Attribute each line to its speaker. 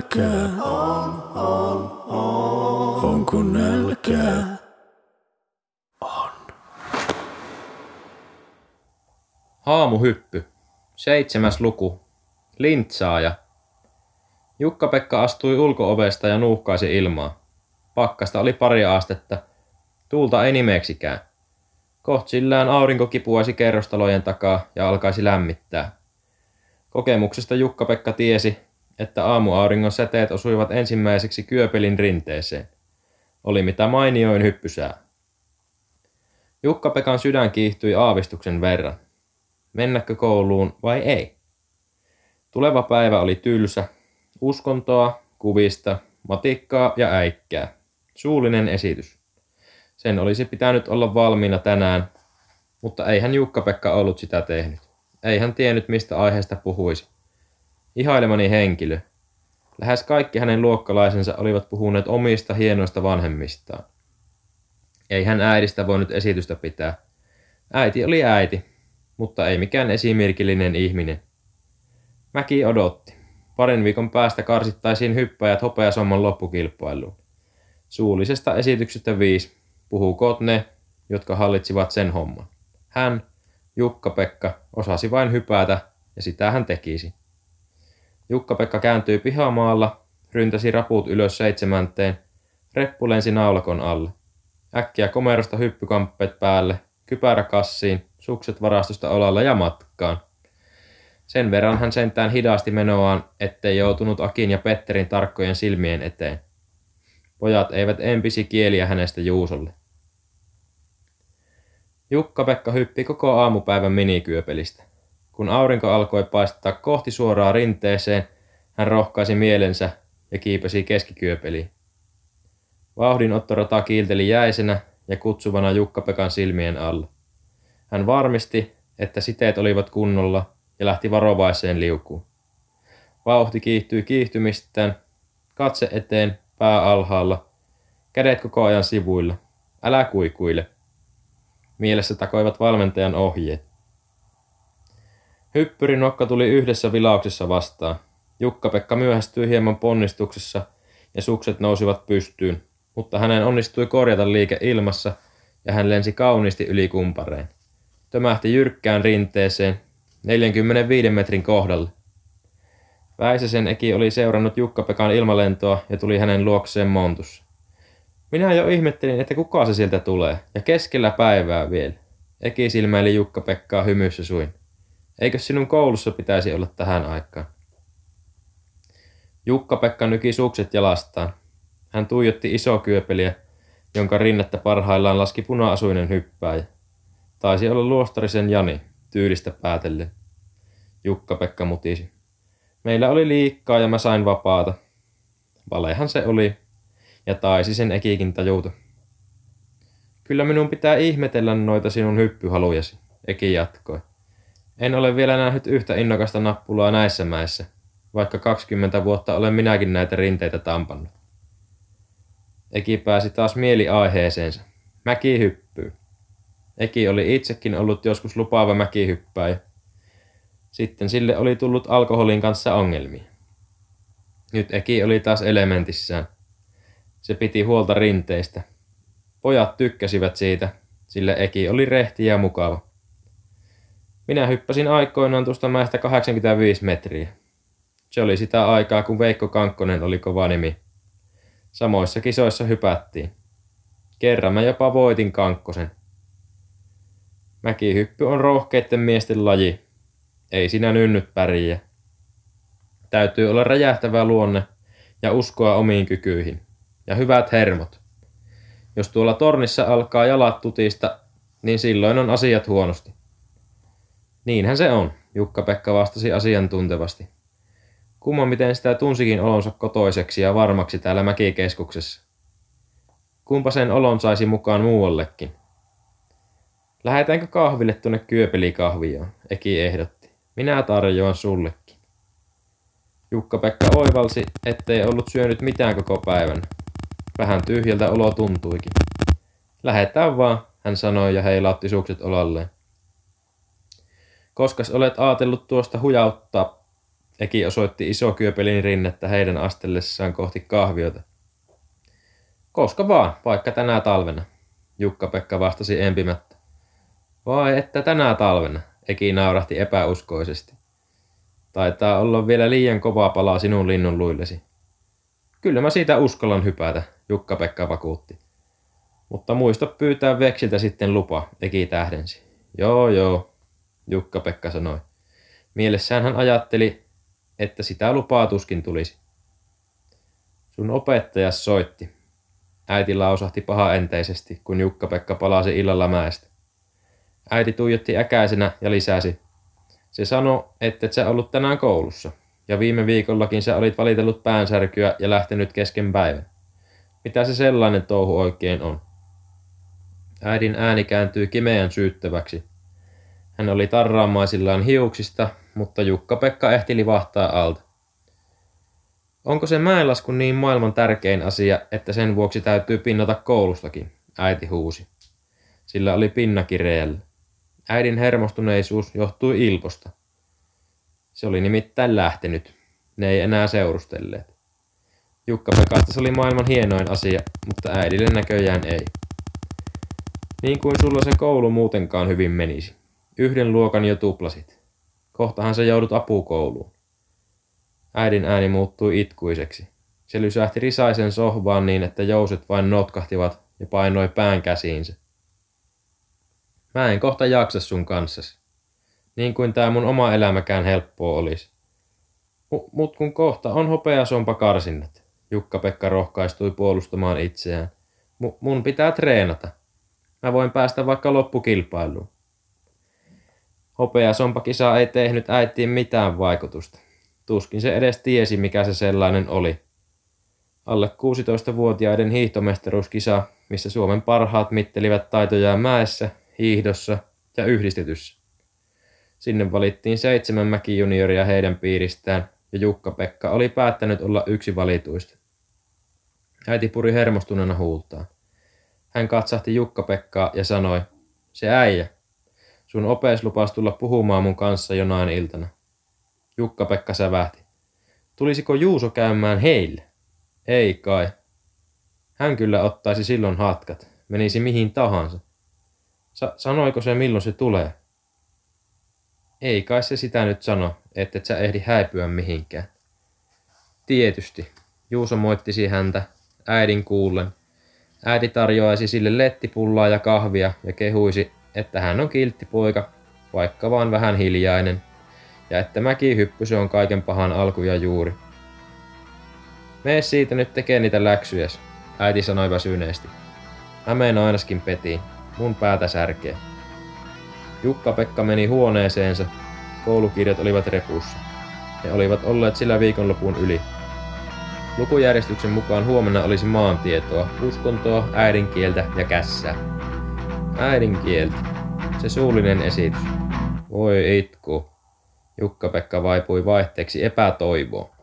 Speaker 1: nälkää? On, on, on. Onko nälkää? On.
Speaker 2: Haamuhyppy. Seitsemäs luku. Lintsaaja. Jukka-Pekka astui ulkoovesta ja nuuhkaisi ilmaa. Pakkasta oli pari astetta. Tuulta ei nimeksikään. Kohtsillään aurinko kipuaisi kerrostalojen takaa ja alkaisi lämmittää. Kokemuksesta Jukka-Pekka tiesi, että aamuauringon säteet osuivat ensimmäiseksi kyöpelin rinteeseen. Oli mitä mainioin hyppysää. Jukka-Pekan sydän kiihtyi aavistuksen verran. Mennäkö kouluun vai ei? Tuleva päivä oli tylsä. Uskontoa, kuvista, matikkaa ja äikkää. Suullinen esitys. Sen olisi pitänyt olla valmiina tänään, mutta eihän Jukka-Pekka ollut sitä tehnyt. Ei hän tiennyt, mistä aiheesta puhuisi. Ihailemani henkilö. Lähes kaikki hänen luokkalaisensa olivat puhuneet omista hienoista vanhemmistaan. Ei hän äidistä voinut esitystä pitää. Äiti oli äiti, mutta ei mikään esimerkillinen ihminen. Mäki odotti. Parin viikon päästä karsittaisiin hyppäjät hopeasomman loppukilpailuun. Suullisesta esityksestä viisi. Puhukoot ne, jotka hallitsivat sen homman. Hän, Jukka-Pekka, osasi vain hypätä, ja sitä hän tekisi. Jukka-Pekka kääntyi pihamaalla, ryntäsi raput ylös seitsemänteen, reppu lensi naulakon alle. Äkkiä komerosta hyppykamppeet päälle, kypärä kassiin, sukset varastosta olalla ja matkaan. Sen verran hän sentään hidasti menoaan, ettei joutunut Akin ja Petterin tarkkojen silmien eteen. Pojat eivät empisi kieliä hänestä Juusolle. Jukka-Pekka hyppi koko aamupäivän minikyöpelistä. Kun aurinko alkoi paistaa kohti suoraa rinteeseen, hän rohkaisi mielensä ja kiipesi keskikyöpeliin. Vauhdinottorata kiilteli jäisenä ja kutsuvana Jukka-Pekan silmien alla. Hän varmisti, että siteet olivat kunnolla ja lähti varovaiseen liukuun. Vauhti kiihtyi kiihtymistään, katse eteen, pää alhaalla, kädet koko ajan sivuilla. Älä kuikuile. Mielessä takoivat valmentajan ohjeet. Hyppyrin nokka tuli yhdessä vilauksessa vastaan. Jukka-Pekka myöhästyi hieman ponnistuksessa ja sukset nousivat pystyyn, mutta hänen onnistui korjata liike ilmassa ja hän lensi kauniisti yli kumpareen. Tömähti jyrkkään rinteeseen 45 metrin kohdalle. Väisäsen Eki oli seurannut Jukka-Pekan ilmalentoa ja tuli hänen luokseen montussa. Minä jo ihmettelin, että kuka se sieltä tulee, ja keskellä päivää vielä. Eki silmäili Jukka-Pekkaa hymyssä suin. Eikö sinun koulussa pitäisi olla tähän aikaan? Jukka-Pekka nyki sukset jalastaan. Hän tuijotti iso kyöpeliä, jonka rinnettä parhaillaan laski puna-asuinen hyppääjä. Taisi olla luostarisen Jani, tyylistä päätellen. Jukka-Pekka mutisi. Meillä oli liikkaa ja mä sain vapaata. Valehan se oli, ja taisi sen Ekikin tajuta. Kyllä minun pitää ihmetellä noita sinun hyppyhalujasi, Eki jatkoi. En ole vielä nähnyt yhtä innokasta nappulaa näissä mäissä, vaikka 20 vuotta olen minäkin näitä rinteitä tampannut. Eki pääsi taas mieli aiheeseensa. Mäki hyppyy. Eki oli itsekin ollut joskus lupaava mäkihyppäjä. Sitten sille oli tullut alkoholin kanssa ongelmia. Nyt Eki oli taas elementissään. Se piti huolta rinteistä. Pojat tykkäsivät siitä, sillä Eki oli rehti ja mukava. Minä hyppäsin aikoinaan tuosta mäestä 85 metriä. Se oli sitä aikaa, kun Veikko Kankkonen oli kova nimi. Samoissa kisoissa hypättiin. Kerran mä jopa voitin Kankkosen. Mäkihyppy on rohkeitten miesten laji. Ei sinä nynnyt pärjää. Täytyy olla räjähtävä luonne ja uskoa omiin kykyihin. Ja hyvät hermot. Jos tuolla tornissa alkaa jalat tutista, niin silloin on asiat huonosti. Niinhän se on, Jukka-Pekka vastasi asiantuntevasti. Kumma miten sitä tunsikin olonsa kotoiseksi ja varmaksi täällä mäkikeskuksessa. Kumpa sen olon saisi mukaan muuallekin. Lähetäänkö kahville tuonne Kyöpelikahvioon, Eki ehdotti. Minä tarjoan sullekin. Jukka-Pekka oivalsi, ettei ollut syönyt mitään koko päivän. Vähän tyhjältä olo tuntuikin. Lähetään vaan, hän sanoi ja heilautti sukset olalleen. Koskas olet aatellut tuosta hujauttaa, Eki osoitti iso kyöpelin rinnettä heidän astellessaan kohti kahviota. Koska vaan, vaikka tänä talvena, Jukka-Pekka vastasi empimättä. Vai että tänä talvena, Eki naurahti epäuskoisesti. Taitaa olla vielä liian kova palaa sinun linnun luillesi. Kyllä mä siitä uskallan hypätä, Jukka-Pekka vakuutti. Mutta muista pyytää veksiltä sitten lupa, Eki tähdensi. Joo, joo, Jukka-Pekka sanoi. Mielessään hän ajatteli, että sitä lupaa tuskin tulisi. Sun opettaja soitti. Äiti lausahti paha enteisesti, kun Jukka-Pekka palasi illalla mäestä. Äiti tuijotti äkäisenä ja lisäsi. Se sanoi, että et sä ollut tänään koulussa, ja viime viikollakin sä olit valitellut päänsärkyä ja lähtenyt kesken päivän. Mitä se sellainen touhu oikein on? Äidin ääni kääntyi kimeän syyttäväksi. Hän oli tarraamaisillaan hiuksista, mutta Jukka-Pekka ehti livahtaa alta. Onko se mäenlasku niin maailman tärkein asia, että sen vuoksi täytyy pinnata koulustakin, äiti huusi. Sillä oli pinna kireellä. Äidin hermostuneisuus johtui Ilposta. Se oli nimittäin lähtenyt. Ne ei enää seurustelleet. Jukka Pekasta se oli maailman hienoin asia, mutta äidille näköjään ei. Niin kuin sulla se koulu muutenkaan hyvin menisi. Yhden luokan jo tuplasit. Kohtahan sä joudut apukouluun. Äidin ääni muuttui itkuiseksi. Se lysähti risaisen sohvaan niin, että jouset vain notkahtivat ja painoi pään käsiinsä. Mä en kohta jaksa sun kanssasi. Niin kuin tää mun oma elämäkään helppoa olisi. M- mut kun kohta on hopeasompa karsinnat. Jukka-Pekka rohkaistui puolustamaan itseään. M- mun pitää treenata. Mä voin päästä vaikka loppukilpailuun. Hopeasompakisa ei tehnyt äitiin mitään vaikutusta. Tuskin se edes tiesi, mikä se sellainen oli. Alle 16-vuotiaiden hiihtomestaruuskisa, missä Suomen parhaat mittelivät taitojaan mäessä, hiihdossa ja yhdistetyssä. Sinne valittiin seitsemän mäkijunioria heidän piiristään, ja Jukka-Pekka oli päättänyt olla yksi valituista. Äiti puri hermostuneena huultaan. Hän katsahti Jukka-Pekkaa ja sanoi, se äijä, sun opees lupas tulla puhumaan mun kanssa jonain iltana. Jukka-Pekka sävähti. Tulisiko Juuso käymään heille? Ei kai. Hän kyllä ottaisi silloin hatkat, menisi mihin tahansa. Sa- sanoiko se milloin se tulee? Ei kai se sitä nyt sano, että et sä ehdi häipyä mihinkään. Tietysti. Juuso moittisi häntä, äidin kuullen. Äiti tarjoaisi sille lettipullaa ja kahvia ja kehuisi, että hän on kiltti poika, vaikka vaan vähän hiljainen, ja että mäkihyppy on kaiken pahan alku ja juuri. Mee siitä nyt tekee niitä läksyjä, äiti sanoi väsyneesti. Mä menen ainakin petiin, mun päätä särkee. Jukka-Pekka meni huoneeseensa, koulukirjat olivat repussa. Ne olivat olleet sillä viikonlopun yli. Lukujärjestyksen mukaan huomenna olisi maantietoa, uskontoa, äidinkieltä ja kässää. Äidinkieltä. Se suullinen esitys. Voi itku. Jukka-Pekka vaipui vaihteeksi epätoivoon.